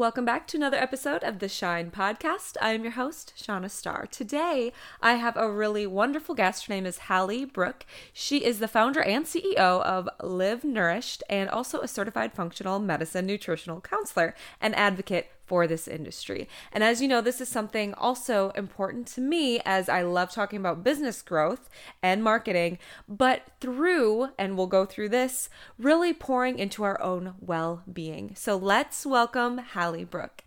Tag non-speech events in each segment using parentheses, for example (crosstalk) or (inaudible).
Welcome back to another episode of the Shine Podcast. I am your host, Shauna Starr. Today, I have a really wonderful guest. Her name is Hallie Brooke. She is the founder and CEO of Live Nourished and also a certified functional medicine nutritional counselor and advocate for this industry. And as you know, this is something also important to me as I love talking about business growth and marketing, but through, and we'll go through this, really pouring into our own well being. So let's welcome Hallie Brooke.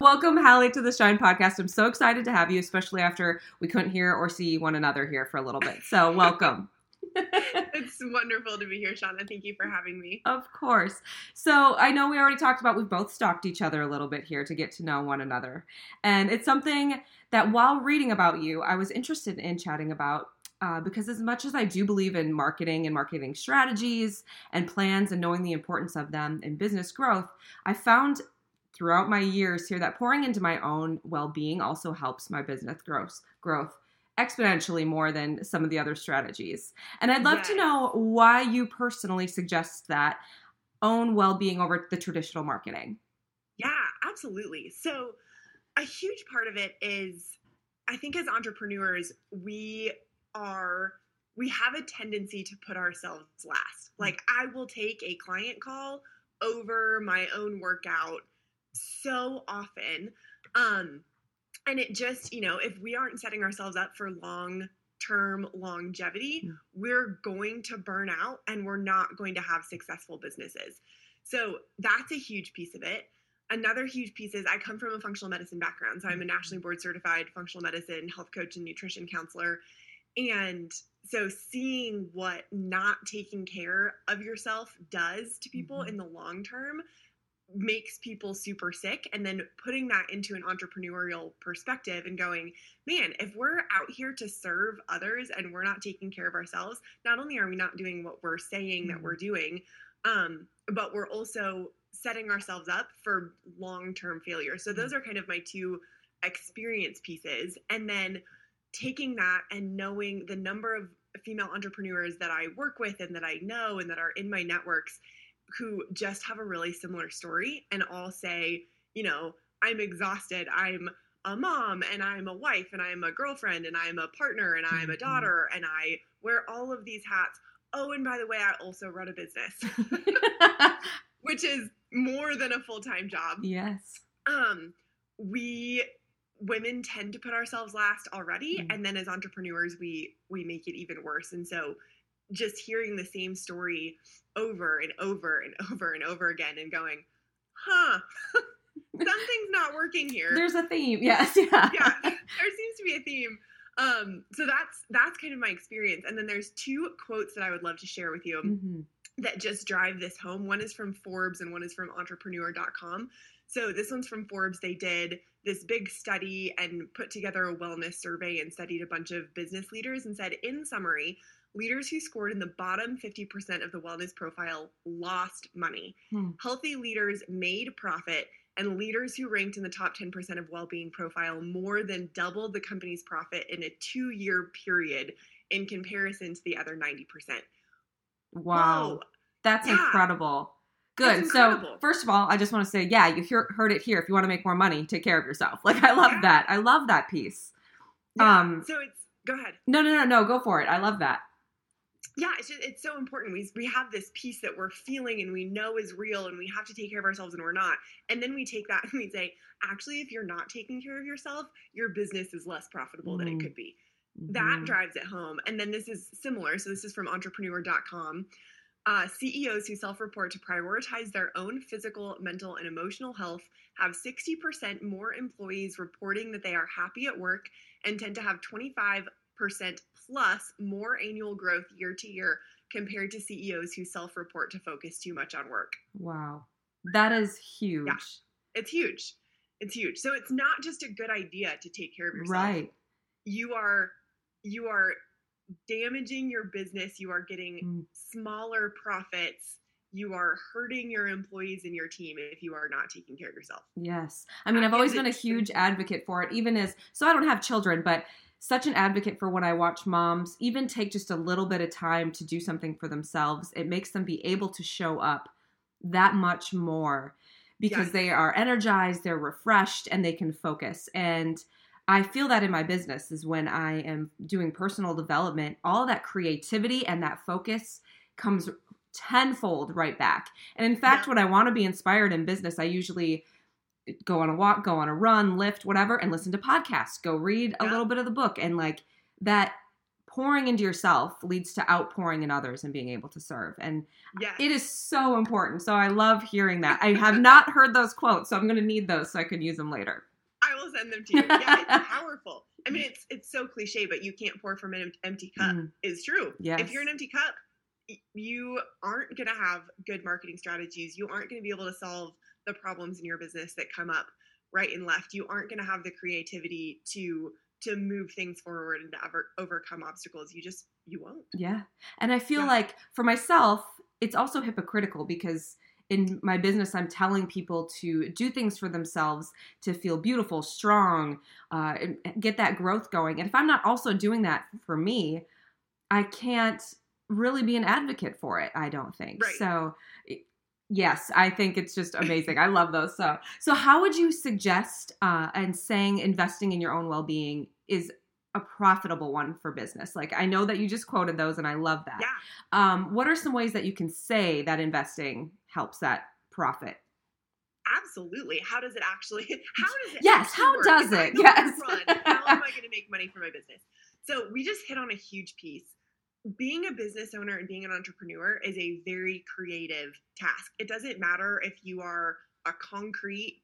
Welcome, Hallie, to the Shine Podcast. I'm so excited to have you, especially after we couldn't hear or see one another here for a little bit. So, welcome. (laughs) it's wonderful to be here, Shauna. Thank you for having me. Of course. So I know we already talked about we've both stalked each other a little bit here to get to know one another. And it's something that while reading about you, I was interested in chatting about uh, because as much as I do believe in marketing and marketing strategies and plans and knowing the importance of them in business growth, I found throughout my years here that pouring into my own well-being also helps my business growth growth exponentially more than some of the other strategies. And I'd love yes. to know why you personally suggest that own well-being over the traditional marketing. Yeah, absolutely. So a huge part of it is I think as entrepreneurs, we are we have a tendency to put ourselves last. Mm. Like I will take a client call over my own workout so often. Um and it just you know if we aren't setting ourselves up for long term longevity mm. we're going to burn out and we're not going to have successful businesses so that's a huge piece of it another huge piece is i come from a functional medicine background so i'm a mm-hmm. nationally board certified functional medicine health coach and nutrition counselor and so seeing what not taking care of yourself does to people mm-hmm. in the long term makes people super sick and then putting that into an entrepreneurial perspective and going man if we're out here to serve others and we're not taking care of ourselves not only are we not doing what we're saying mm-hmm. that we're doing um, but we're also setting ourselves up for long-term failure so those mm-hmm. are kind of my two experience pieces and then taking that and knowing the number of female entrepreneurs that I work with and that I know and that are in my networks who just have a really similar story and all say, you know, I'm exhausted. I'm a mom and I'm a wife and I'm a girlfriend and I'm a partner and I'm a mm-hmm. daughter and I wear all of these hats. Oh, and by the way, I also run a business, (laughs) (laughs) which is more than a full time job. Yes. Um, we women tend to put ourselves last already, mm-hmm. and then as entrepreneurs, we we make it even worse. And so, just hearing the same story over and over and (laughs) over and over again and going, huh, (laughs) something's not working here. There's a theme. Yes. (laughs) Yeah. yeah. There seems to be a theme. Um, so that's that's kind of my experience. And then there's two quotes that I would love to share with you mm-hmm. that just drive this home. One is from Forbes and one is from entrepreneur.com. So this one's from Forbes. They did this big study and put together a wellness survey and studied a bunch of business leaders and said, in summary, leaders who scored in the bottom 50% of the wellness profile lost money. Hmm. Healthy leaders made profit, and leaders who ranked in the top 10% of well being profile more than doubled the company's profit in a two year period in comparison to the other 90%. Wow. Whoa. That's yeah. incredible. Good. So, first of all, I just want to say, yeah, you hear, heard it here. If you want to make more money, take care of yourself. Like, I love yeah. that. I love that piece. Yeah. Um, so it's, go ahead. No, no, no, no. Go for it. I love that yeah, it's just, it's so important. We we have this piece that we're feeling and we know is real, and we have to take care of ourselves, and we're not. And then we take that (laughs) and we say, actually, if you're not taking care of yourself, your business is less profitable mm. than it mm-hmm. could be. Mm-hmm. That drives it home. And then this is similar. So this is from Entrepreneur.com. Uh, CEOs who self-report to prioritize their own physical, mental, and emotional health have 60% more employees reporting that they are happy at work and tend to have 25% plus more annual growth year to year compared to CEOs who self report to focus too much on work. Wow. That is huge. Yeah, it's huge. It's huge. So it's not just a good idea to take care of yourself. Right. You are you are damaging your business. You are getting mm. smaller profits you are hurting your employees and your team if you are not taking care of yourself. Yes. I mean, I've always been a huge advocate for it, even as, so I don't have children, but such an advocate for when I watch moms even take just a little bit of time to do something for themselves. It makes them be able to show up that much more because they are energized, they're refreshed, and they can focus. And I feel that in my business is when I am doing personal development, all that creativity and that focus comes tenfold right back. And in fact, Yeah. when I want to be inspired in business, I usually go on a walk, go on a run, lift, whatever, and listen to podcasts, go read a Yeah. little bit of the book. And like that pouring into yourself leads to outpouring in others and being able to serve. And Yes. it is so important. So I love hearing that. I have (laughs) not heard those quotes, so I'm going to need those so I can use them later. I will send them to you. Yeah, it's (laughs) powerful. I mean, it's it's so cliche, but you can't pour from an empty cup. Mm, Is true. yes. If you're an empty cup, you aren't going to have good marketing strategies. You aren't going to be able to solve the problems in your business that come up right and left. You aren't going to have the creativity to to move things forward and to ever overcome obstacles. You just you won't. Yeah. And I feel Yeah. like for myself, it's also hypocritical because in my business, I'm telling people to do things for themselves to feel beautiful, strong, uh, and get that growth going. And if I'm not also doing that for me, I can't really be an advocate for it, I don't think. Right. So, yes, I think it's just (clears throat) amazing. I love those. So, so how would you suggest uh, and saying investing in your own well being is a profitable one for business? Like, I know that you just quoted those and I love that. Yeah. Um, what are some ways that you can say that investing helps that profit? Absolutely. How does it actually? (laughs) How does it? Yes, how work? does it? Yes. run, how am I going to make money for my business? So we just hit on a huge piece. Being a business owner and being an entrepreneur is a very creative task. It doesn't matter if you are a concrete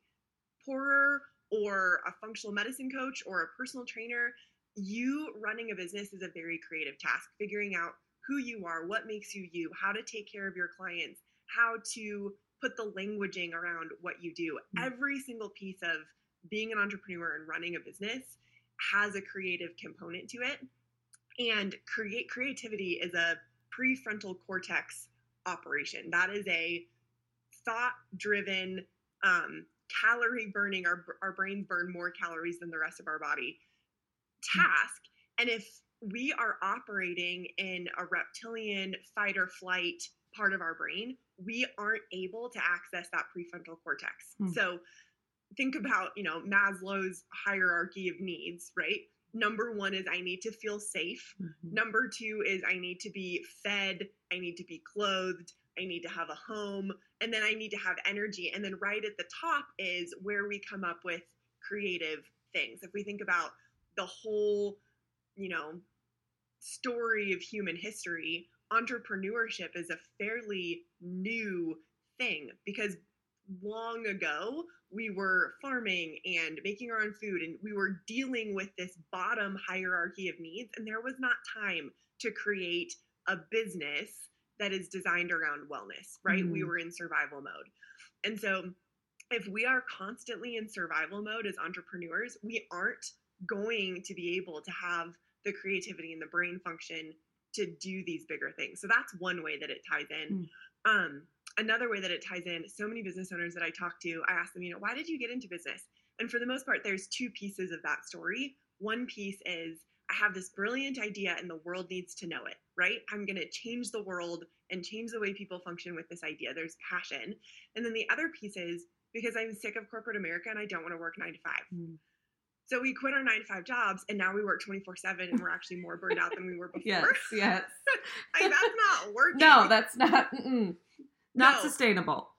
pourer or a functional medicine coach or a personal trainer. You running a business is a very creative task. Figuring out who you are, what makes you you, how to take care of your clients, how to put the languaging around what you do. Mm. Every single piece of being an entrepreneur and running a business has a creative component to it. And create creativity is a prefrontal cortex operation. That is a thought driven, um, calorie burning, our, our brains burn more calories than the rest of our body task. And if we are operating in a reptilian fight or flight part of our brain, we aren't able to access that prefrontal cortex. Hmm. So think about, you know, Maslow's hierarchy of needs, right? Number one is I need to feel safe. Mhm. Number two is I need to be fed, I need to be clothed, I need to have a home, and then I need to have energy. And then right at the top is where we come up with creative things. If we think about the whole, you know, story of human history, entrepreneurship is a fairly new thing because long ago we were farming and making our own food and we were dealing with this bottom hierarchy of needs and there was not time to create a business that is designed around wellness right? We Mm. were in survival mode. And so if we are constantly in survival mode as entrepreneurs we aren't going to be able to have the creativity and the brain function to do these bigger things. So that's one way that it ties in. Um another way that it ties in so many business owners that i talk to i ask them you know why did you get into business? And for the most part there's two pieces of that story. One piece is i have this brilliant idea and the world needs to know it right? I'm going to change the world and change the way people function with this idea. There's passion. And then the other piece is because i'm sick of corporate america and i don't want to work nine to five. Mm. so we quit our nine to five jobs and now we work 24 7 and we're actually more burned out than we were (laughs) before. Yes, yes. (laughs) like, that's not (laughs) working. No, that's not mm-mm. Not No. sustainable.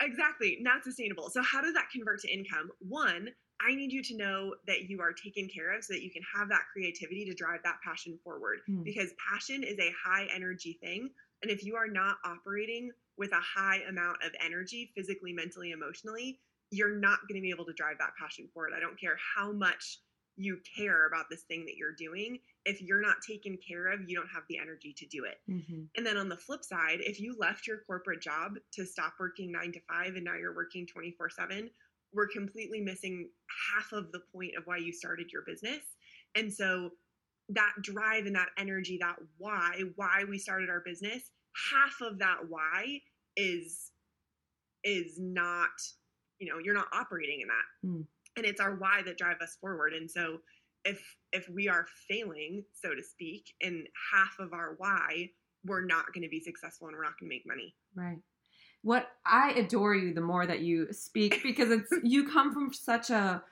Exactly, not sustainable. So, how does that convert to income? One, I need you to know that you are taken care of so that you can have that creativity to drive that passion forward. Hmm. Because passion is a high energy thing. And if you are not operating with a high amount of energy, physically, mentally, emotionally, you're not going to be able to drive that passion forward. I don't care how much you care about this thing that you're doing. If you're not taken care of, you don't have the energy to do it. Mhm. And then on the flip side, if you left your corporate job to stop working nine to five and now you're working 24 7, we're completely missing half of the point of why you started your business. And so that drive and that energy, that why, why we started our business, half of that why is is not, you know, you're not operating in that. Mm. And it's our why that drive us forward. And so if if we are failing, so to speak, in half of our why, we're not going to be successful and we're not going to make money. Right. What I adore you the more that you speak (laughs) because it's you come from such a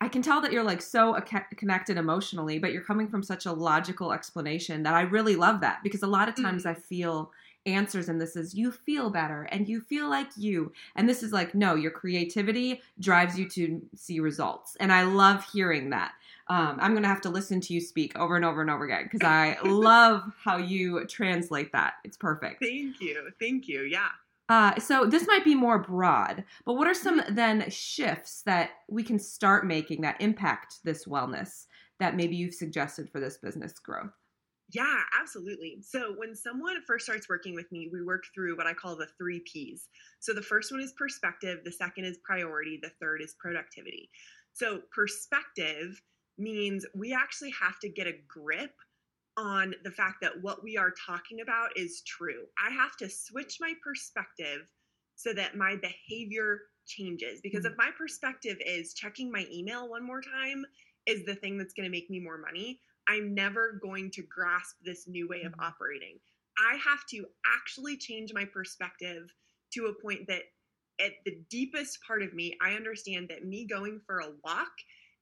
I can tell that you're like so connected emotionally, but you're coming from such a logical explanation that I really love that because a lot of times Mm. I feel answers and this is you feel better and you feel like you and this is like no your creativity drives you to see results and i love hearing that um, i'm gonna have to listen to you speak over and over and over again because i (laughs) love how you translate that it's perfect Thank you. Thank you. Yeah. uh, so this might be more broad, but what are some then shifts that we can start making that impact this wellness that maybe you've suggested for this business growth? Yeah, absolutely. So when someone first starts working with me, we work through what I call the three P's. So the first one is perspective, the second is priority, the third is productivity. So perspective means we actually have to get a grip on the fact that what we are talking about is true. I have to switch my perspective so that my behavior changes. Because if mm. my perspective is checking my email one more time is the thing that's going to make me more money, I'm never going to grasp this new way of Mhm. operating. I have to actually change my perspective to a point that at the deepest part of me, I understand that me going for a walk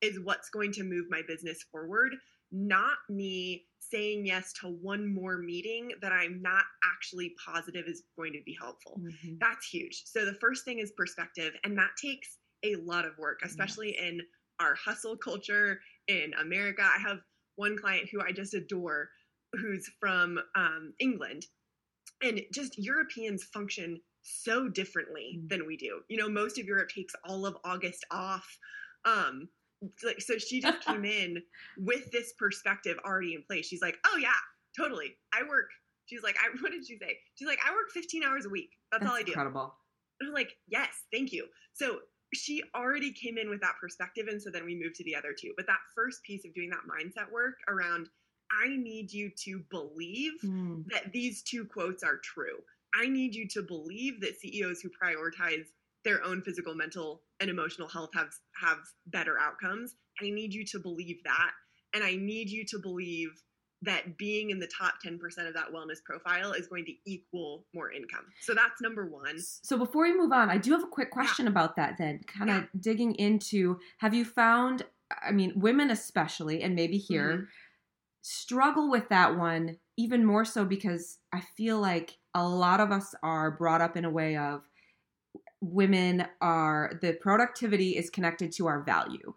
is what's going to move my business forward, not me saying yes to one more meeting that I'm not actually positive is going to be helpful. Mm-hmm. That's huge. So the first thing is perspective, and that takes a lot of work, especially in our hustle culture in America. I have one client who I just adore who's from um, England, and just Europeans function so differently Mm. than we do. You know, most of Europe takes all of August off. Um, like so she just came (laughs) in with this perspective already in place. She's like, "Oh yeah, totally. I work." She's like, "I (laughs) what did she say?" She's like, "I work 15 hours a week. That's, That's all I do." incredible. And I'm like, "Yes, thank you." So she already came in with that perspective, and so then we moved to the other two. But that first piece of doing that mindset work around, I need you to believe Mm. that these two quotes are true. I need you to believe that CEOs who prioritize their own physical, mental, and emotional health have have better outcomes. I need you to believe that, and I need you to believe that being in the top 10% of that wellness profile is going to equal more income. So that's number 1. So before we move on, I do have a quick question about that then, kind of digging into have you found, I mean, women especially, and maybe here, Mm-hmm. struggle with that one even more so because I feel like a lot of us are brought up in a way of women are the productivity is connected to our value.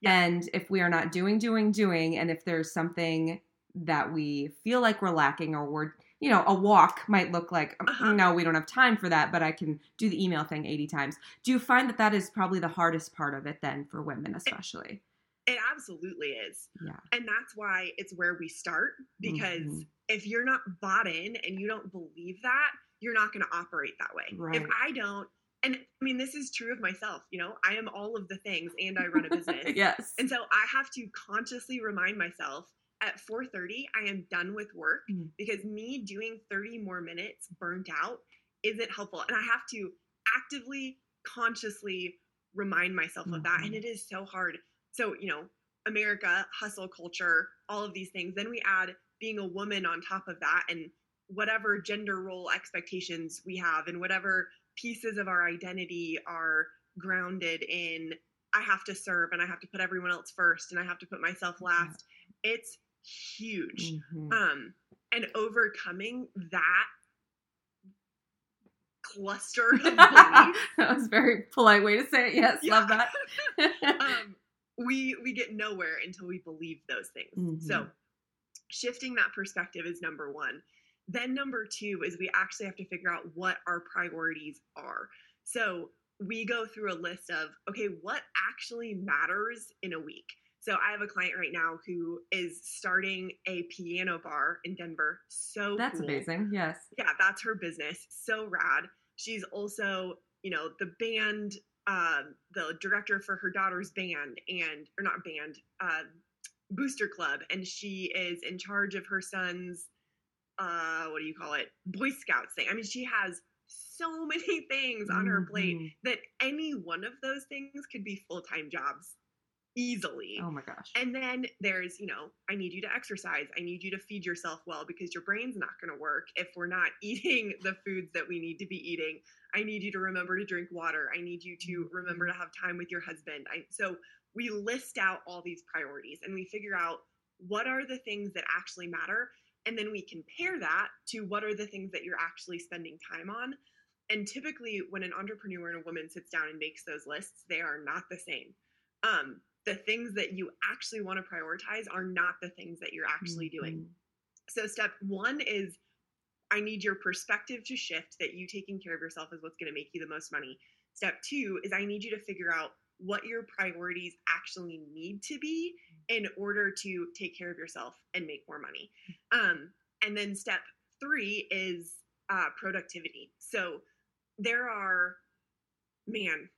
Yeah. And if we are not doing, doing, doing, and if there's something that we feel like we're lacking or we're, you know, a walk might look like, "Mm, Uh-huh. no, we don't have time for that, but I can do the email thing 80 times. Do you find that that is probably the hardest part of it then for women, especially? It absolutely is. Yeah. And that's why it's where we start because Mhm. if you're not bought in and you don't believe that, you're not going to operate that way. If I don't, and I mean, this is true of myself, you know, I am all of the things and I run a (laughs) business. yes. And so I have to consciously remind myself at 4:30 I am done with work Mm. because me doing 30 more minutes burnt out isn't helpful and I have to actively consciously remind myself of that and Mhm. it is so hard. So, you know, America, hustle culture, all of these things. Then we add being a woman on top of that and whatever gender role expectations we have and whatever pieces of our identity are grounded in I have to serve and I have to put everyone else first and I have to put myself last. It's huge. Mhm. Um and overcoming that cluster of (laughs) beliefs that was a very polite way to say it. Yes, love that. (laughs) um, (laughs) we we get nowhere until we believe those things. So Mhm. shifting that perspective is number one. Then number two is we actually have to figure out what our priorities are. So we go through a list of okay, what actually matters in a week. So I have a client right now who is starting a piano bar in Denver. So That's cool amazing. Yes. yeah, that's her business. So rad. She's also, you know, the band, um, the director for her daughter's band and or not band, uh, booster club, and she is in charge of her son's, uh, what do you call it, Boy Scouts thing. I mean, she has so many (laughs) things on her plate Mhm. that any one of those things could be full time jobs. Easily. Oh my gosh. And then there's, you know, I need you to exercise. I need you to feed yourself well because your brain's not going to work if we're not (laughs) eating the foods that we need to be eating. I need you to remember to drink water. I need you to remember to have time with your husband. I, so we list out all these priorities and we figure out what are the things that actually matter. And then we compare that to what are the things that you're actually spending time on. And typically, when an entrepreneur and a woman sits down and makes those lists, they are not the same. Um, the things that you actually want to prioritize are not the things that you're actually doing. Mhm. So, step one is I need your perspective to shift that you taking care of yourself is what's going to make you the most money. Step two is I need you to figure out what your priorities actually need to be in order to take care of yourself and make more money. Um, and then step three is uh, productivity. So there are, man,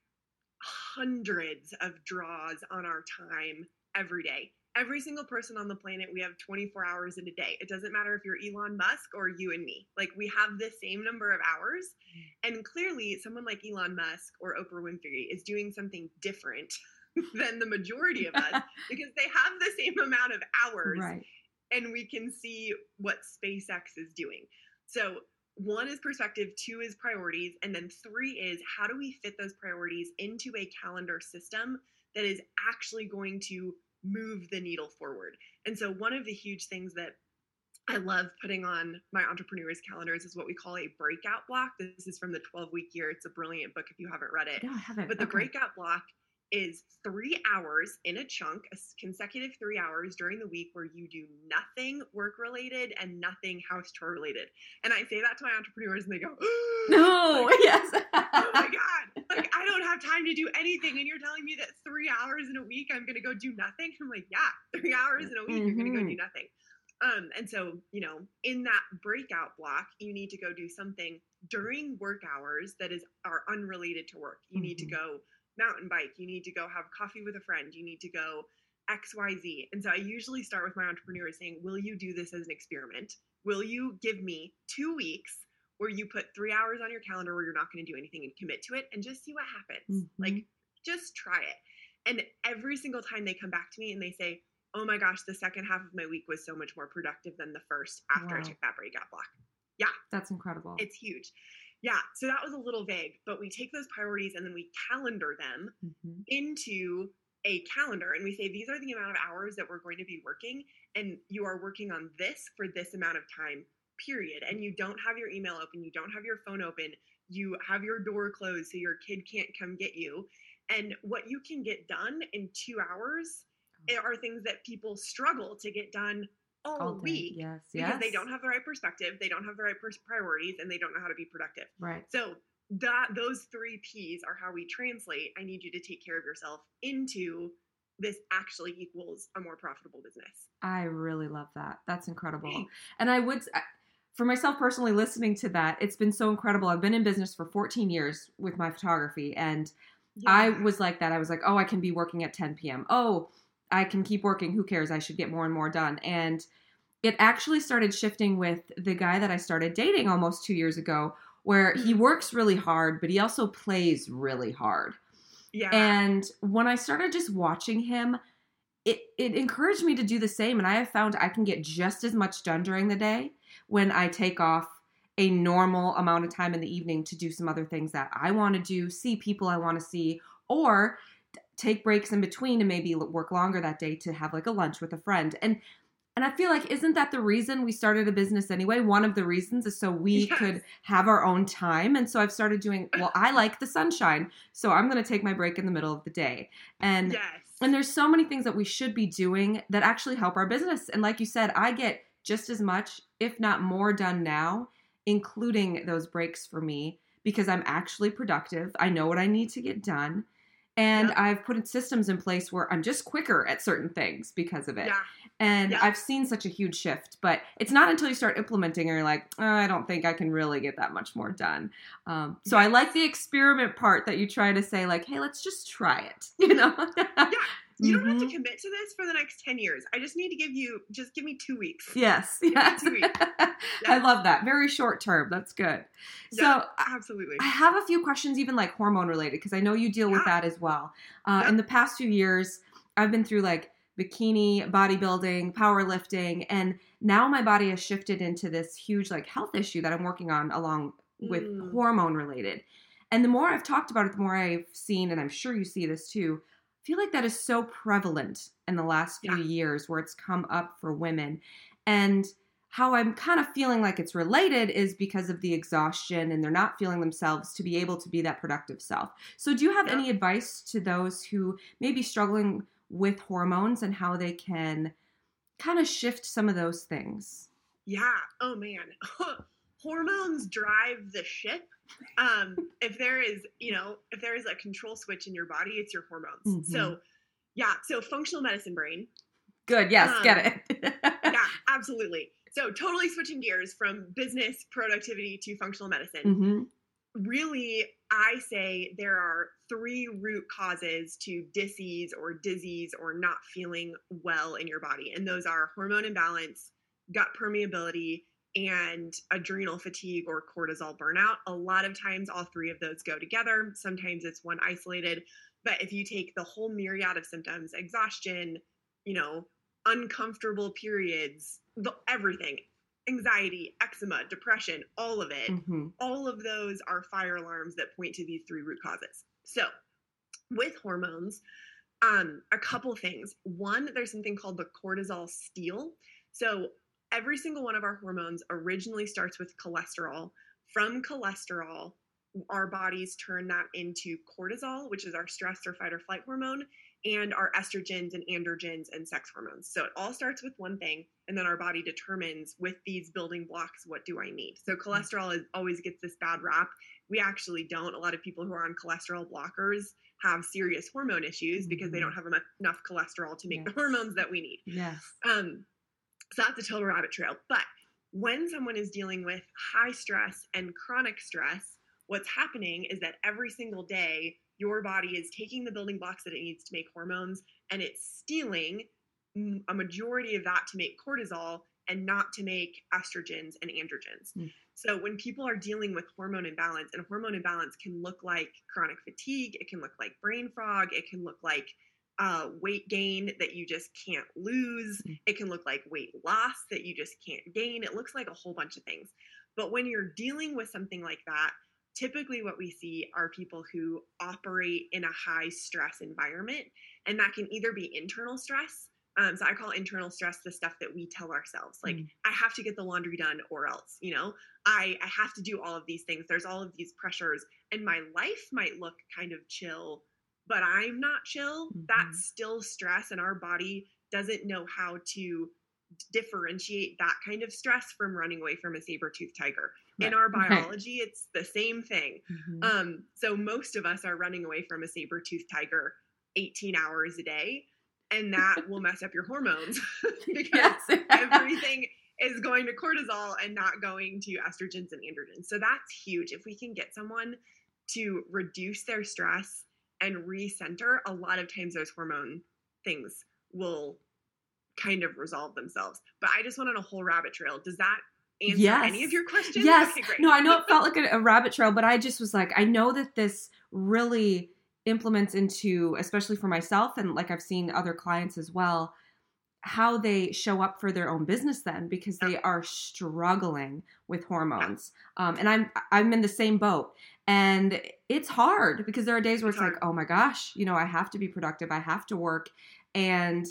hundreds of draws on our time every day. Every single person on the planet, we have 24 hours in a day. It doesn't matter if you're Elon Musk or you and me. Like, we have the same number of hours. Mm. And clearly, someone like Elon Musk or Oprah Winfrey is doing something different (laughs) than the majority of us (laughs) because they have the same amount of hours Right. and we can see what SpaceX is doing. So, one is perspective, two is priorities, and then three is how do we fit those priorities into a calendar system that is actually going to move the needle forward. And so, one of the huge things that I love putting on my entrepreneurs' calendars is what we call a breakout block. This is from the 12 week year. It's a brilliant book if you haven't read it. No, I haven't. But the Okay. breakout block is three hours in a chunk, a consecutive three hours during the week where you do nothing work related and nothing house chore related. And I say that to my entrepreneurs and they go, (gasps) (laughs) No, Like, yes. oh my God, like I don't have time to do anything. And you're telling me that three hours in a week I'm going to go do nothing? I'm like, yeah, three hours in a week, you're going to go do Mhm. nothing. Um, and so, you know, in that breakout block, you need to go do something during work hours that is are unrelated to work. You need to Mhm. go mountain bike. You need to go have coffee with a friend. You need to go XYZ. And so I usually start with my entrepreneurs saying, Will you do this as an experiment? Will you give me two weeks where you put three hours on your calendar where you're not going to do anything and commit to it and just see what happens? Like, Mhm. just try it. And every single time they come back to me and they say, Oh my gosh, the second half of my week was so much more productive than the first after I took that breakout block. Yeah. That's incredible. It's huge. Yeah, so that was a little vague, but we take those priorities and then we calendar them Mhm. into a calendar and we say these are the amount of hours that we're going to be working and you are working on this for this amount of time period. And you don't have your email open you don't have your phone open you have your door closed so your kid can't come get you. And what you can get done in 2 hours are things that people struggle to get done all, All week Yes. because they don't have the right perspective they don't have the right pers- priorities and they don't know how to be productive Right. so that those three P's are how we translate. I need you to take care of yourself into this actually equals a more profitable business. I really love that. That's incredible. And I would, I- for myself personally, listening to that, it's been so incredible. I've been in business for 14 years with my photography, and I was like that. I was like, oh, I can be working at 10 p.m. Oh, I can keep working. Who cares? I should get more and more done. And it actually started shifting with the guy that I started dating almost two years ago, where he Mhm. works really hard, but he also plays really hard. yeah. And when I started just watching him, it, it encouraged me to do the same. And I have found I can get just as much done during the day when I take off a normal amount of time in the evening to do some other things that I want to do, see people I want to see, or take breaks in between and maybe work longer that day to have like a lunch with a friend. And and I feel like isn't that the reason we started a business anyway? One of the reasons is so we Yes. could have our own time. And so I've started doing, well, I (clears throat) like the sunshine, so I'm going to take my break in the middle of the day. And yes. and there's so many things that we should be doing that actually help our business. And like you said, I get just as much, if not more, done now, including those breaks for me, because I'm actually productive. I know what I need to get done. And. I've put systems in place where I'm just quicker at certain things because of it. yeah. And Yeah. I've seen such a huge shift, but it's not until you start implementing and you're like, oh, I don't think I can really get that much more done. Um, so I like the experiment part that you try to say, like, hey, let's just try it. (laughs) You know? You don't have to Mhm. commit to this for the next 10 years. I just need to give you just give me 2 weeks. Yes, yes. two weeks. (laughs) I love that. Very short term. That's good. So Yeah, I- absolutely. I have a few questions, even like hormone related, because I know you deal with that as well. Uh. In the past few years, I've been through like bikini, bodybuilding, powerlifting, and now my body has shifted into this huge like health issue that I'm working on along with Mm. hormone related. And the more I've talked about it, the more I've seen, and I'm sure you see this too. I feel like that is so prevalent in the last few Yeah. years where it's come up for women. And how I'm kind of feeling like it's related is because of the exhaustion and they're not feeling themselves to be able to be that productive self. So, do you have Yeah. any advice to those who may be struggling with hormones and how they can kind of shift some of those things? Yeah. Oh man. (laughs) Hormones drive the ship. Um, (laughs) if there is, you know, if there is a control switch in your body, it's your hormones. Mhm. So, yeah. So, functional medicine brain. Good. Yes. Um, get it. (laughs) Yeah, (laughs) absolutely. So, totally switching gears from business productivity to functional medicine. hmm really, I say there are three root causes to disease or disease or not feeling well in your body. And those are hormone imbalance, gut permeability, and adrenal fatigue or cortisol burnout. A lot of times, all three of those go together. Sometimes it's one isolated. But if you take the whole myriad of symptoms, exhaustion, you know, uncomfortable periods, the, everything, anxiety, eczema, depression, all of it, hmm all of those are fire alarms that point to these three root causes. So, with hormones, um, a couple things. One, there's something called the cortisol steal. So, every single one of our hormones originally starts with cholesterol. From cholesterol, our bodies turn that into cortisol, which is our stress or fight or flight hormone, and our estrogens and androgens and sex hormones. So it all starts with one thing, and then our body determines with these building blocks what do I need. So cholesterol is, always gets this bad rap. We actually don't. A lot of people who are on cholesterol blockers have serious hormone issues because they Mhm. don't have enough, enough cholesterol to make the hormones that we need. Yes. Um, so that's a total rabbit trail. But when someone is dealing with high stress and chronic stress, what's happening is that every single day, your body is taking the building blocks that it needs to make hormones and it's stealing a majority of that to make cortisol and not to make estrogens and androgens. Mm. So when people are dealing with hormone imbalance, and hormone imbalance can look like chronic fatigue, it can look like brain fog, it can look like uh, weight gain that you just can't lose. Mm. It can look like weight loss that you just can't gain. It looks like a whole bunch of things. But when you're dealing with something like that, typically what we see are people who operate in a high stress environment. And that can either be internal stress. Um, so I call internal stress the stuff that we tell ourselves, like Mm. I have to get the laundry done or else, you know, I, I have to do all of these things. There's all of these pressures, and my life might look kind of chill, but I'm not chill. Mhm. That's still stress, and our body doesn't know how to differentiate that kind of stress from running away from a saber-toothed tiger. In our (laughs) right. biology, it's the same thing. Mhm. Um, so most of us are running away from a saber-toothed tiger 18 hours a day, and that will mess up your hormones (laughs) (laughs) because everything is going to cortisol and not going to estrogens and androgens. So that's huge. If we can get someone to reduce their stress and recenter, a lot of times those hormone things will kind of resolve themselves. But I just went on a whole rabbit trail. Does that answer any of your questions? Yes. Okay. No, I know it felt like a, a rabbit trail, but I just was like, I know that this really implements into, especially for myself, and like I've seen other clients as well, how they show up for their own business then because they are struggling with hormones. Um, and I'm I'm in the same boat. And it's hard because there are days where It's it's like, oh my gosh, you know, I have to be productive, I have to work. And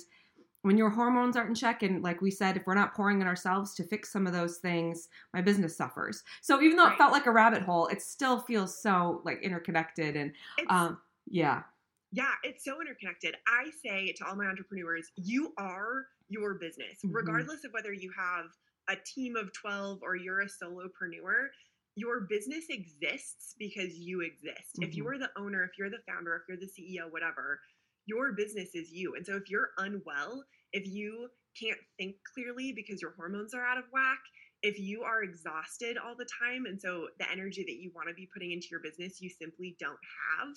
when your hormones aren't in check, and like we said, if we're not pouring in ourselves to fix some of those things, my business suffers. So even though it felt like a rabbit hole, it still feels so like interconnected and um yeah. Yeah, it's so interconnected. I say to all my entrepreneurs, you are your business, Mhm. regardless of whether you have a team of 12 or you're a solopreneur. Your business exists because you exist. If you are the owner, if you're the founder, if you're the CEO, whatever, your business is you. And so if you're unwell, if you can't think clearly because your hormones are out of whack, if you are exhausted all the time, and so the energy that you want to be putting into your business, you simply don't have,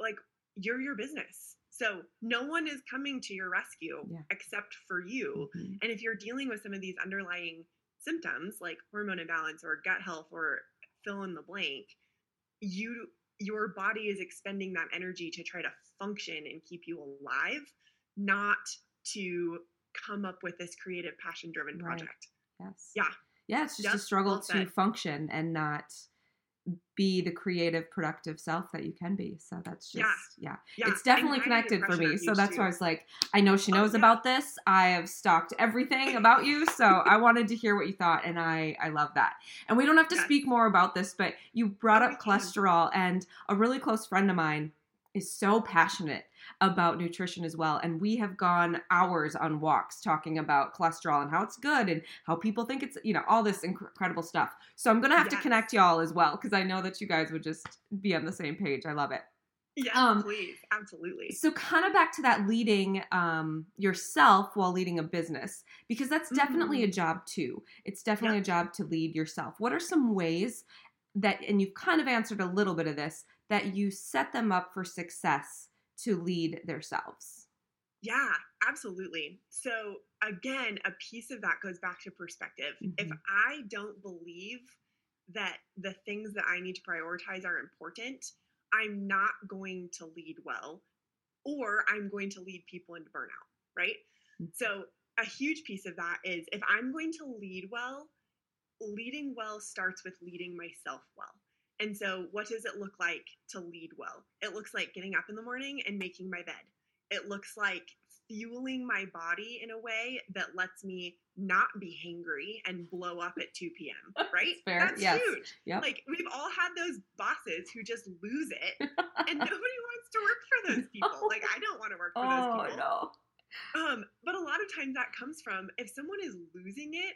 like you're your business. So no one is coming to your rescue Yeah. except for you. Mhm. And if you're dealing with some of these underlying symptoms like hormone imbalance or gut health or fill in the blank, you your body is expending that energy to try to function and keep you alive, not to come up with this creative, passion driven Right. project. Yes. Yeah. Yeah, it's just a struggle well to function and not be the creative, productive self that you can be. So that's just Yeah. yeah. Yeah. it's definitely connected for me. So that's too. why I was like, I know she Oh, knows yeah. about this. I have stalked everything about you, so (laughs) I wanted to hear what you thought, and I I love that. And we don't have to Yes. speak more about this, but you brought Oh, up cholesterol, and a really close friend of mine is so passionate about nutrition as well. And we have gone hours on walks talking about cholesterol and how it's good and how people think it's, you know, all this incredible stuff. So I'm going to have to connect y'all as well because I know that you guys would just be on the same page. I love it. Yeah, Um, please. Absolutely. So, kind of back to that leading um, yourself while leading a business, because that's definitely a job too. It's definitely a job to lead yourself. What are some ways that, and you've kind of answered a little bit of this, that you set them up for success to lead themselves? Yeah, absolutely. So again, a piece of that goes back to perspective. If Mhm. I don't believe that the things that I need to prioritize are important, I'm not going to lead well, or I'm going to lead people into burnout, right? Mhm. So a huge piece of that is if I'm going to lead well, leading well starts with leading myself well. And so, what does it look like to lead well? It looks like getting up in the morning and making my bed. It looks like fueling my body in a way that lets me not be hangry and blow up at 2 p.m. (laughs) Right? That's yes. huge. Yep. Like we've all had those bosses who just lose it, and (laughs) nobody wants to work for those people. (laughs) Like I don't want to work for oh, those people. no. Um, but a lot of times that comes from if someone is losing it,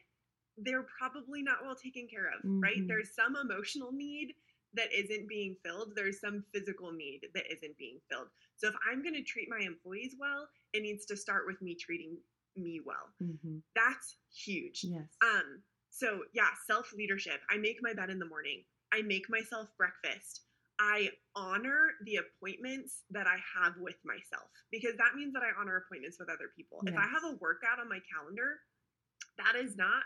they're probably not well taken care of, right? Mhm. There's some emotional need that isn't being filled. There's some physical need that isn't being filled. So if I'm going to treat my employees well, it needs to start with me treating me well. Mhm. That's huge. Yes. Um, so yeah, self leadership. I make my bed in the morning. I make myself breakfast. I honor the appointments that I have with myself because that means that I honor appointments with other people. If I have a workout on my calendar, that is not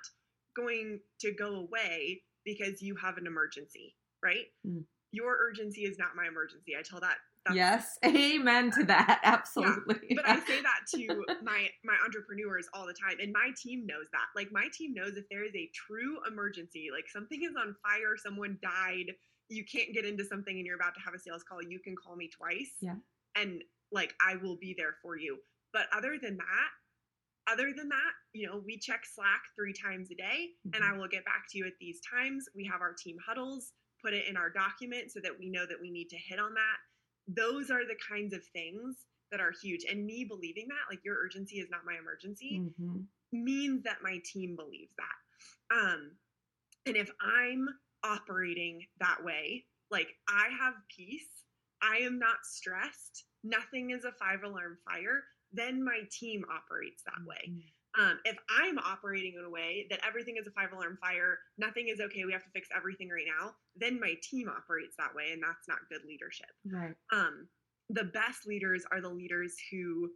going to go away because you have an emergency, right? Mm. Your urgency is not my emergency. I tell that. Yes. (laughs) Amen to that. (laughs) Absolutely. but I say that to my my entrepreneurs all the time, and my team knows that. Like my team knows if there is a true emergency, like something is on fire, someone died, you can't get into something, and you're about to have a sales call, you can call me twice. Yeah. And like I will be there for you. But other than that, other than that, you know, we check Slack three times a day, and Mm-hmm. I will get back to you at these times. We have our team huddles, put it in our document so that we know that we need to hit on that those are the kinds of things that are huge. And me believing that, like your urgency is not my emergency, Mhm. means that my team believes that. Um, and if I'm operating that way, like I have peace, I am not stressed, nothing is a five alarm fire, then my team operates that way. Mhm. Um, if I'm operating in a way that everything is a five alarm fire, nothing is okay, we have to fix everything right now, then my team operates that way, and that's not good leadership Right. um, the best leaders are the leaders who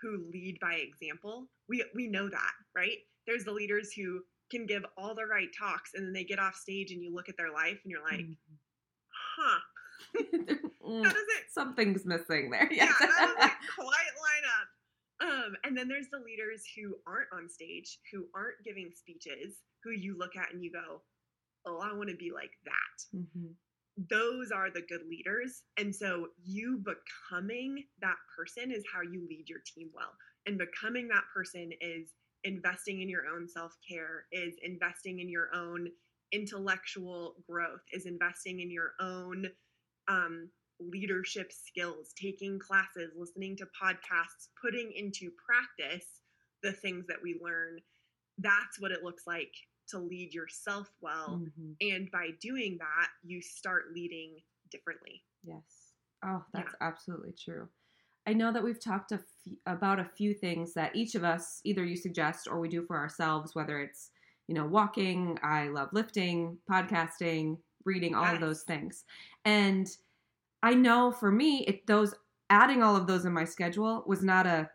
who lead by example. We we know that, right? There's the leaders who can give all the right talks and then they get off stage and you look at their life and you're like, Mhm. huh, (laughs) Mm, that doesn't Something's missing there. yeah, Yes. that doesn't quite line up. Um, and then there's the leaders who aren't on stage, who aren't giving speeches, who you look at and you go, Oh, I want to be like that. Mhm. those are the good leaders. And so you becoming that person is how you lead your team well. And becoming that person is investing in your own self care, is investing in your own intellectual growth, is investing in your own um, leadership skills, taking classes, listening to podcasts, putting into practice the things that we learn. That's what it looks like to lead yourself well. Mhm. And by doing that, you start leading differently. Yes. Oh, Yeah. that's absolutely true. I know that we've talked a f- about a few things that each of us either you suggest or we do for ourselves, whether it's, you know, walking, I love lifting, podcasting, reading, all of those things. And I know for me, it those adding all of those in my schedule was not a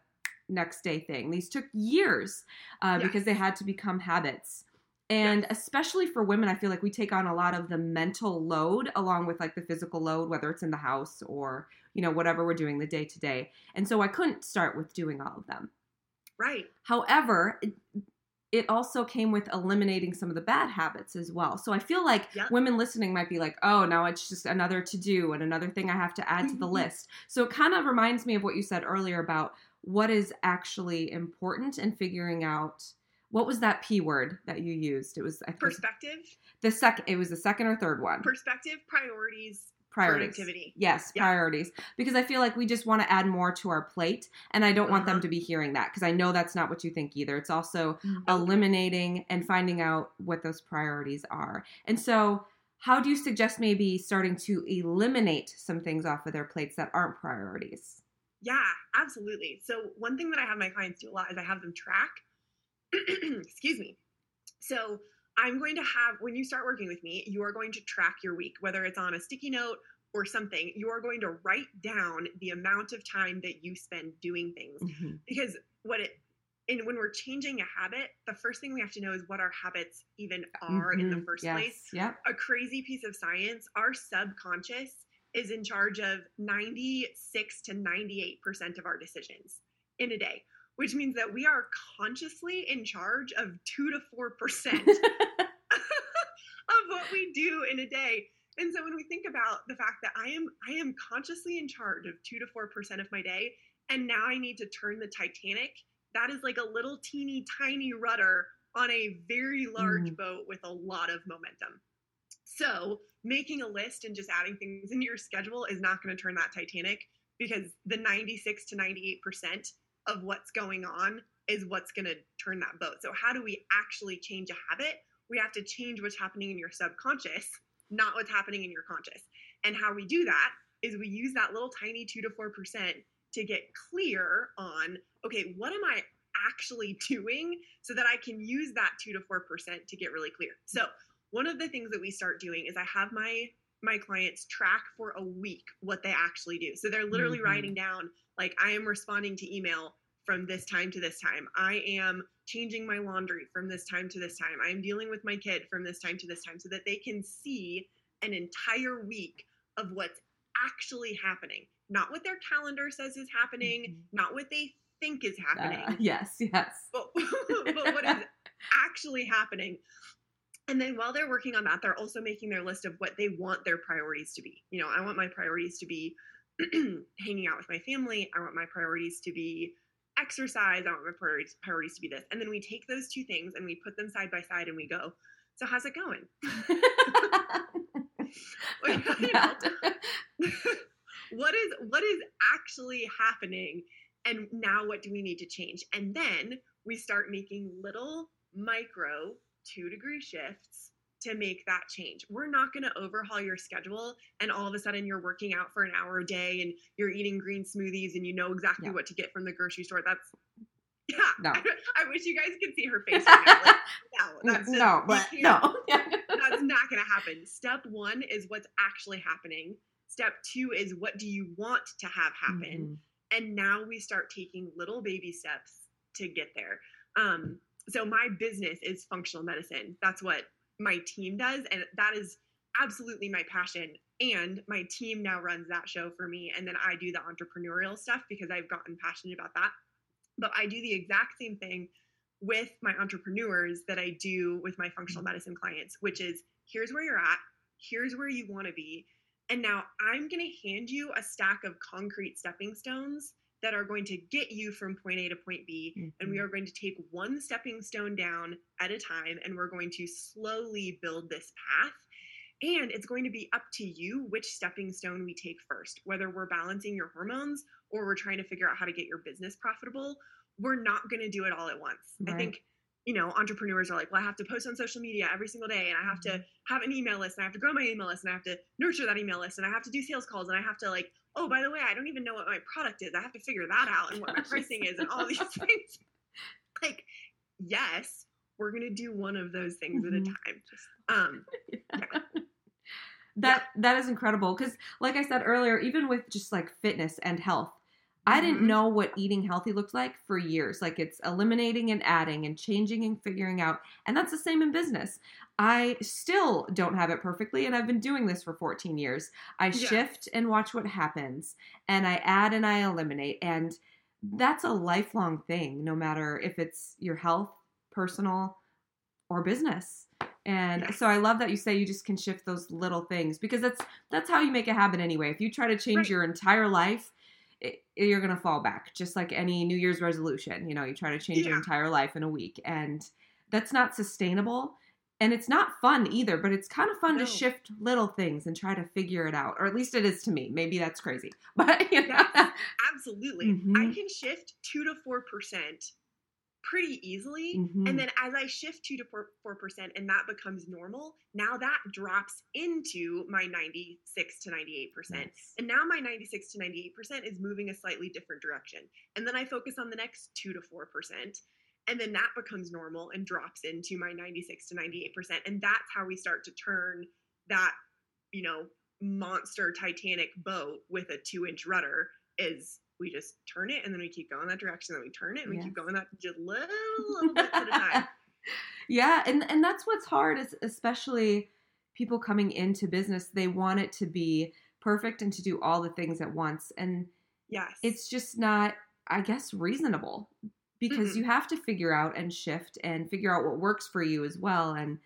next day thing. These took years uh, because they had to become habits. And especially for women, I feel like we take on a lot of the mental load along with like the physical load, whether it's in the house or, you know, whatever we're doing the day to day. And so I couldn't start with doing all of them. Right. However, it- also came with eliminating some of the bad habits as well. So I feel like Yep. women listening might be like, oh, now it's just another to do and another thing I have to add to the mm-hmm. list. So it kind of reminds me of what you said earlier about what is actually important and figuring out what was that P word that you used? It was I think it was Perspective, the second it was the second or third one. perspective, priorities, priorities. productivity. Yes, Yeah. priorities. Because I feel like we just want to add more to our plate and I don't want them Uh-huh. to be hearing that because I know that's not what you think either. It's also Nope. eliminating and finding out what those priorities are. And so, how do you suggest maybe starting to eliminate some things off of their plates that aren't priorities? Yeah, absolutely. So one thing that I have my clients do a lot is I have them track. (clears throat) excuse me. So I'm going to have when you start working with me, you are going to track your week, whether it's on a sticky note or something. You are going to write down the amount of time that you spend doing things because what it and when we're changing a habit, the first thing we have to know is what our habits even are in the Mhm. first yes. place Yep. a crazy piece of science, our subconscious is in charge of 96 to 98% of our decisions in a day, which means that we are consciously in charge of 2 to 4% (laughs) of what we do in a day. And so when we think about the fact that I am I am consciously in charge of 2 to 4% of my day and now I need to turn the Titanic, that is like a little teeny tiny rudder on a very large mm. boat with a lot of momentum. So, making a list and just adding things into your schedule is not going to turn that Titanic because the 96 to 98% of what's going on is what's going to turn that boat. So, how do we actually change a habit? We have to change what's happening in your subconscious, not what's happening in your conscious. And how we do that is we use that little tiny 2 to 4% to get clear on okay, what am I actually (laughs) doing so that I can use that 2 to 4% to get really clear. So, one of the things that we start doing is I have my my clients track for a week what they actually do. So they're literally Mhm. writing down like I am responding to email from this time to this time. I am changing my laundry from this time to this time. I am dealing with my kid from this time to this time so that they can see an entire week of what's actually happening. Not what their calendar says is happening, not what they think is happening Uh, yes, yes. but, (laughs) but what is (laughs) actually happening and then while they're working on that they're also making their list of what they want their priorities to be. You know i want my priorities to be (clears throat) hanging out with my family. I want my priorities to be exercise. I want my priorities, priorities to be this. And then we take those two things and we put them side by side and we go so how's it going? (laughs) (laughs) Like, you know, (laughs) what is what is actually happening and now what do we need to change? And then we start making little micro two degree shifts to make that change we're not going to overhaul your schedule and all of a sudden you're working out for an hour a day and you're eating green smoothies and you know exactly Yeah. what to get from the grocery store that's yeah No. (laughs) I, wish you guys could see her face right now like, (laughs) no that's just, no, but no. (laughs) that's not going to happen. Step one is what's actually happening. Step two is what do you want to have happen? Mhm. And now we start taking little baby steps to get there. Um, so my business is functional medicine. That's what my team does, and that is absolutely my passion. And my team now runs that show for me, and then I do the entrepreneurial stuff because I've gotten passionate about that. But I do the exact same thing with my entrepreneurs that I do with my functional mm-hmm. medicine clients, which is here's where you're at, here's where you want to be. And now I'm going to hand you a stack of concrete stepping stones that are going to get you from point A to point B. And we Mhm. are going to take one stepping stone down at a time and we're going to slowly build this path. And it's going to be up to you which stepping stone we take first, whether we're balancing your hormones or we're trying to figure out how to get your business profitable. We're not going to do it all at once. I think, you know, entrepreneurs are like, well, I have to post on social media every single day and I have to have an email list and I have to grow my email list and I have to nurture that email list and I have to do sales calls and I have to like, oh, by the way, I don't even know what my product is. I have to figure that out and what my (laughs) pricing is and all these (laughs) things. Like, yes, we're gonna do one of those things at a Mhm. time. Um, (laughs) that that is incredible because like i said earlier even with just like fitness and health I didn't Mhm. know what eating healthy looked like for years. Like it's eliminating and adding and changing and figuring out. And that's the same in business. I still don't have it perfectly, and I've been doing this for 14 years. I Yeah. shift and watch what happens, and I add and I eliminate. And that's a lifelong thing, no matter if it's your health, personal, or business. And Yes. so I love that you say you just can shift those little things because that's that's how you make a habit anyway. If you try to change Right. your entire life, it, you're going to fall back just like any new year's resolution you know you try to change your entire life in a week and that's not sustainable and it's not fun either but it's kind of fun No. to shift little things and try to figure it out or at least it is to me maybe that's crazy (laughs) but you know Absolutely. I Mhm. can shift two to four percent pretty easily. Mhm. And then as I shift two to four percent and that becomes normal, now that drops into my 96 to 98 percent. And now my 96 to 98% is moving a slightly different direction. And then I focus on the next 2 to 4%. And then that becomes normal and drops into my 96 to 98%. And that's how we start to turn that, you know, monster Titanic boat with a two inch rudder is we just turn it and then we keep going that direction. Then we turn it and we keep going that just little, little bits at a time. (laughs) yeah and and that's what's hard is especially people coming into business they want it to be perfect and to do all the things at once and Yes. it's just not i guess reasonable because Mm-mm. you have to figure out and shift and figure out what works for you as well and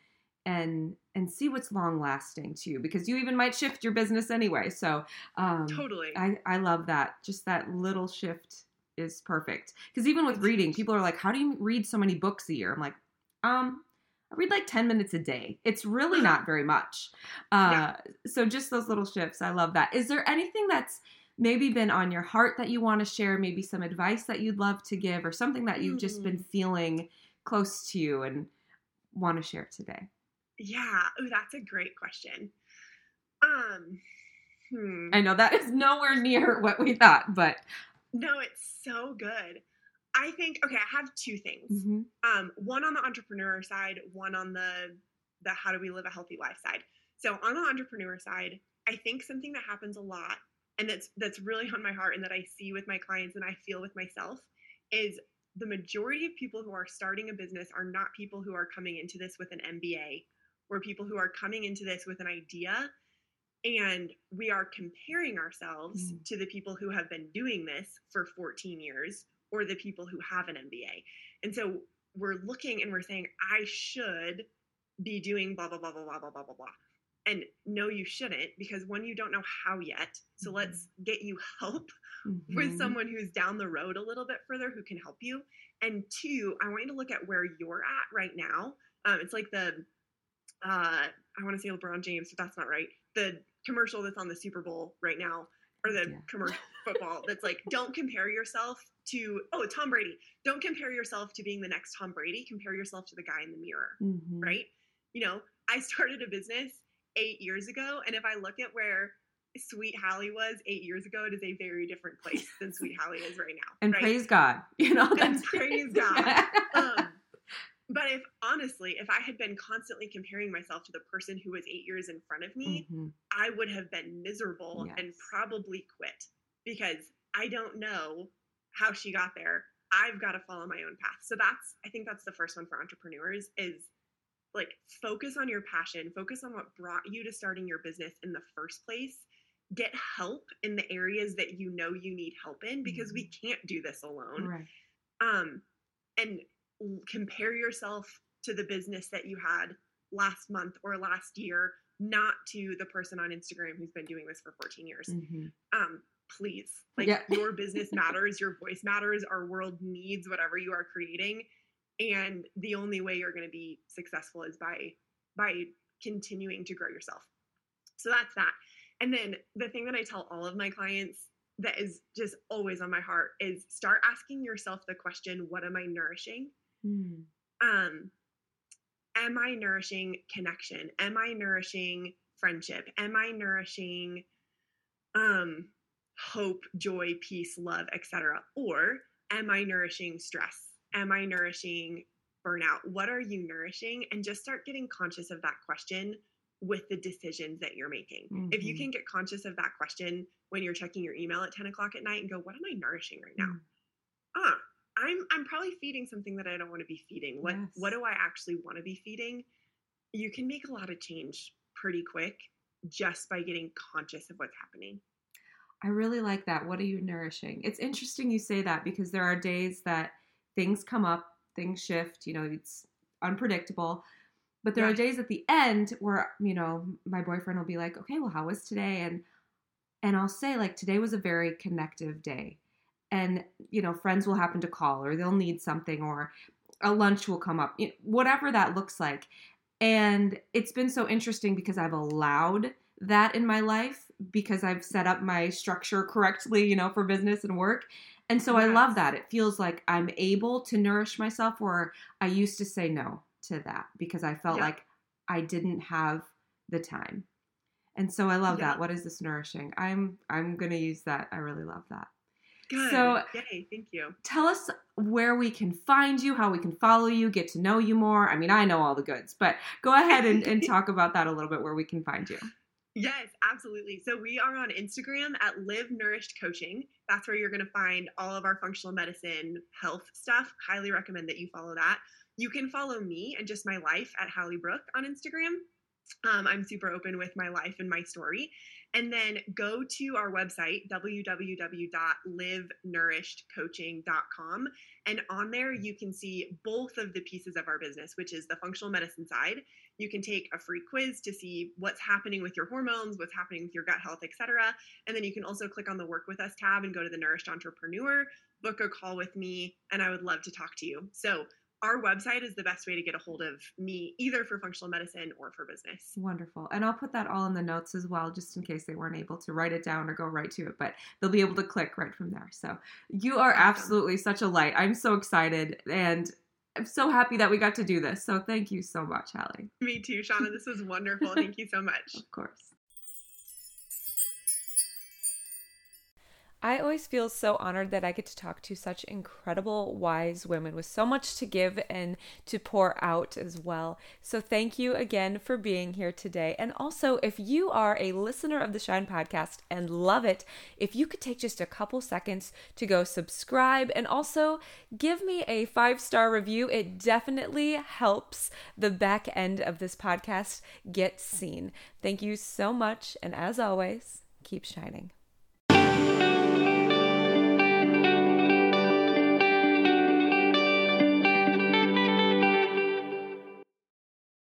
and and see what's long lasting too because you even might shift your business anyway. So um totally. i i love that. Just that little shift is perfect. Because even with reading people are like how do you read so many books a year? I'm like um i read like 10 minutes a day. It's really not very much. Uh so just those little shifts i love that. Is there anything that's maybe been on your heart that you want to share? Maybe some advice that you'd love to give or something that you've just been feeling close to you and want to share today yeah. Oh, that's a great question. Um, hmm. i know that is nowhere near what we thought but No, it's so good. I think okay, I have two things. mhm. Um, one on the entrepreneur side, one on the the how do we live a healthy life side. So on the entrepreneur side, I think something that happens a lot and that's that's really on my heart and that I see with my clients and I feel with myself is the majority of people who are starting a business are not people who are coming into this with an MBA or people who are coming into this with an idea and we are comparing ourselves Mm. to the people who have been doing this for 14 years or the people who have an MBA. And so we're looking and we're saying, I should be doing blah, blah, blah, blah, blah, blah, blah, blah, blah. And no, you shouldn't, because one, you don't know how yet. So Mhm. let's get you help (laughs) with Mhm. someone who's down the road a little bit further who can help you. And two, I want you to look at where you're at right now. Um, it's like the, uh, I want to say LeBron James, but that's not right. The commercial that's on the Super Bowl right now, or the Yeah. commercial (laughs) football that's like, don't compare yourself to, oh, Tom Brady. Don't compare yourself to being the next Tom Brady. Compare yourself to the guy in the mirror Mhm. right? You know, I started a business eight years ago, and if I look at where Sweet Hallie was eight years ago, it is a very different place than Sweet Hallie is right now. and right? praise God. You know, And praise (laughs) God. um, but if honestly, if I had been constantly comparing myself to the person who was eight years in front of me, Mhm. I would have been miserable and probably quit because I don't know how she got there. I've got to follow my own path. So that's I think that's the first one for entrepreneurs is like focus on your passion, focus on what brought you to starting your business in the first place. Get help in the areas that you know you need help in because we can't do this alone right. um, and compare yourself to the business that you had last month or last year, not to the person on Instagram who's been doing this for 14 years. Mhm. Um, please, like Yeah. your (laughs) business matters, your voice matters, our world needs whatever you are creating, and the only way you're going to be successful is by by continuing to grow yourself. So that's that. And then the thing that I tell all of my clients that is just always on my heart is start asking yourself the question, what am I nourishing? Mm. Um, am I nourishing connection? Am I nourishing friendship? Am I nourishing um hope, joy, peace, love, etc.? Or am I nourishing stress? Am I nourishing burnout? What are you nourishing? And just start getting conscious of that question with the decisions that you're making. Mm-hmm. If you mm-hmm. can get conscious of that question when you're checking your email at 10 o'clock at night and go, what am I nourishing right now? Mm. Ah, I'm I'm probably feeding something that I don't want to be feeding. What yes. what do I actually want to be feeding? You can make a lot of change pretty quick just by getting conscious of what's happening. I really like that. What are you nourishing? It's interesting you say that because there are days that things come up, things shift, you know, it's unpredictable. But there yeah. are days at the end where, you know, my boyfriend will be like, "Okay, well, how was today?" and and I'll say like, "Today was a very connective day." And, you know, friends will happen to call or they'll need something or a lunch will come up. Whatever that looks like. And it's been so interesting because I've allowed that in my life because I've set up my structure correctly, you know, for business and work. And so yes. I love that. It feels like I'm able to nourish myself where I used to say no to that because I felt like I didn't have the time. And so I love that. What is this nourishing? I'm I'm going to use that. I really love that. Good. So, Yay, thank you. Tell us where we can find you, how we can follow you, get to know you more. I mean, I know all the goods, but go ahead and, and (laughs) talk about that a little bit where we can find you. Yes, absolutely. So we are on Instagram at Live Nourished Coaching. That's where you're going to find all of our functional medicine health stuff. Highly recommend that you follow that. You can follow me and just my life at Hallie Brook on Instagram. Um, I'm super open with my life and my story. And then go to our website, www.livenourished.coaching.com. And on there, you can see both of the pieces of our business, which is the functional medicine side. You can take a free quiz to see what's happening with your hormones, what's happening with your gut health, etc. And then you can also click on the work with us tab and go to the nourished entrepreneur, book a call with me, and I would love to talk to you. So our website is the best way to get a hold of me, either for functional medicine or for business. Wonderful. And I'll put that all in the notes as well, just in case they weren't able to write it down or go right to it, but they'll be able to click right from there. So you are absolutely such a light. I'm so excited and I'm so happy that we got to do this. So thank you so much, Hallie. Me too, Shauna. This was wonderful. (laughs) thank you so much. Of course. I always feel so honored that I get to talk to such incredible, wise women with so much to give and to pour out as well. So, thank you again for being here today. And also, if you are a listener of the Shine podcast and love it, if you could take just a couple seconds to go subscribe and also give me a five star review, it definitely helps the back end of this podcast get seen. Thank you so much. And as always, keep shining.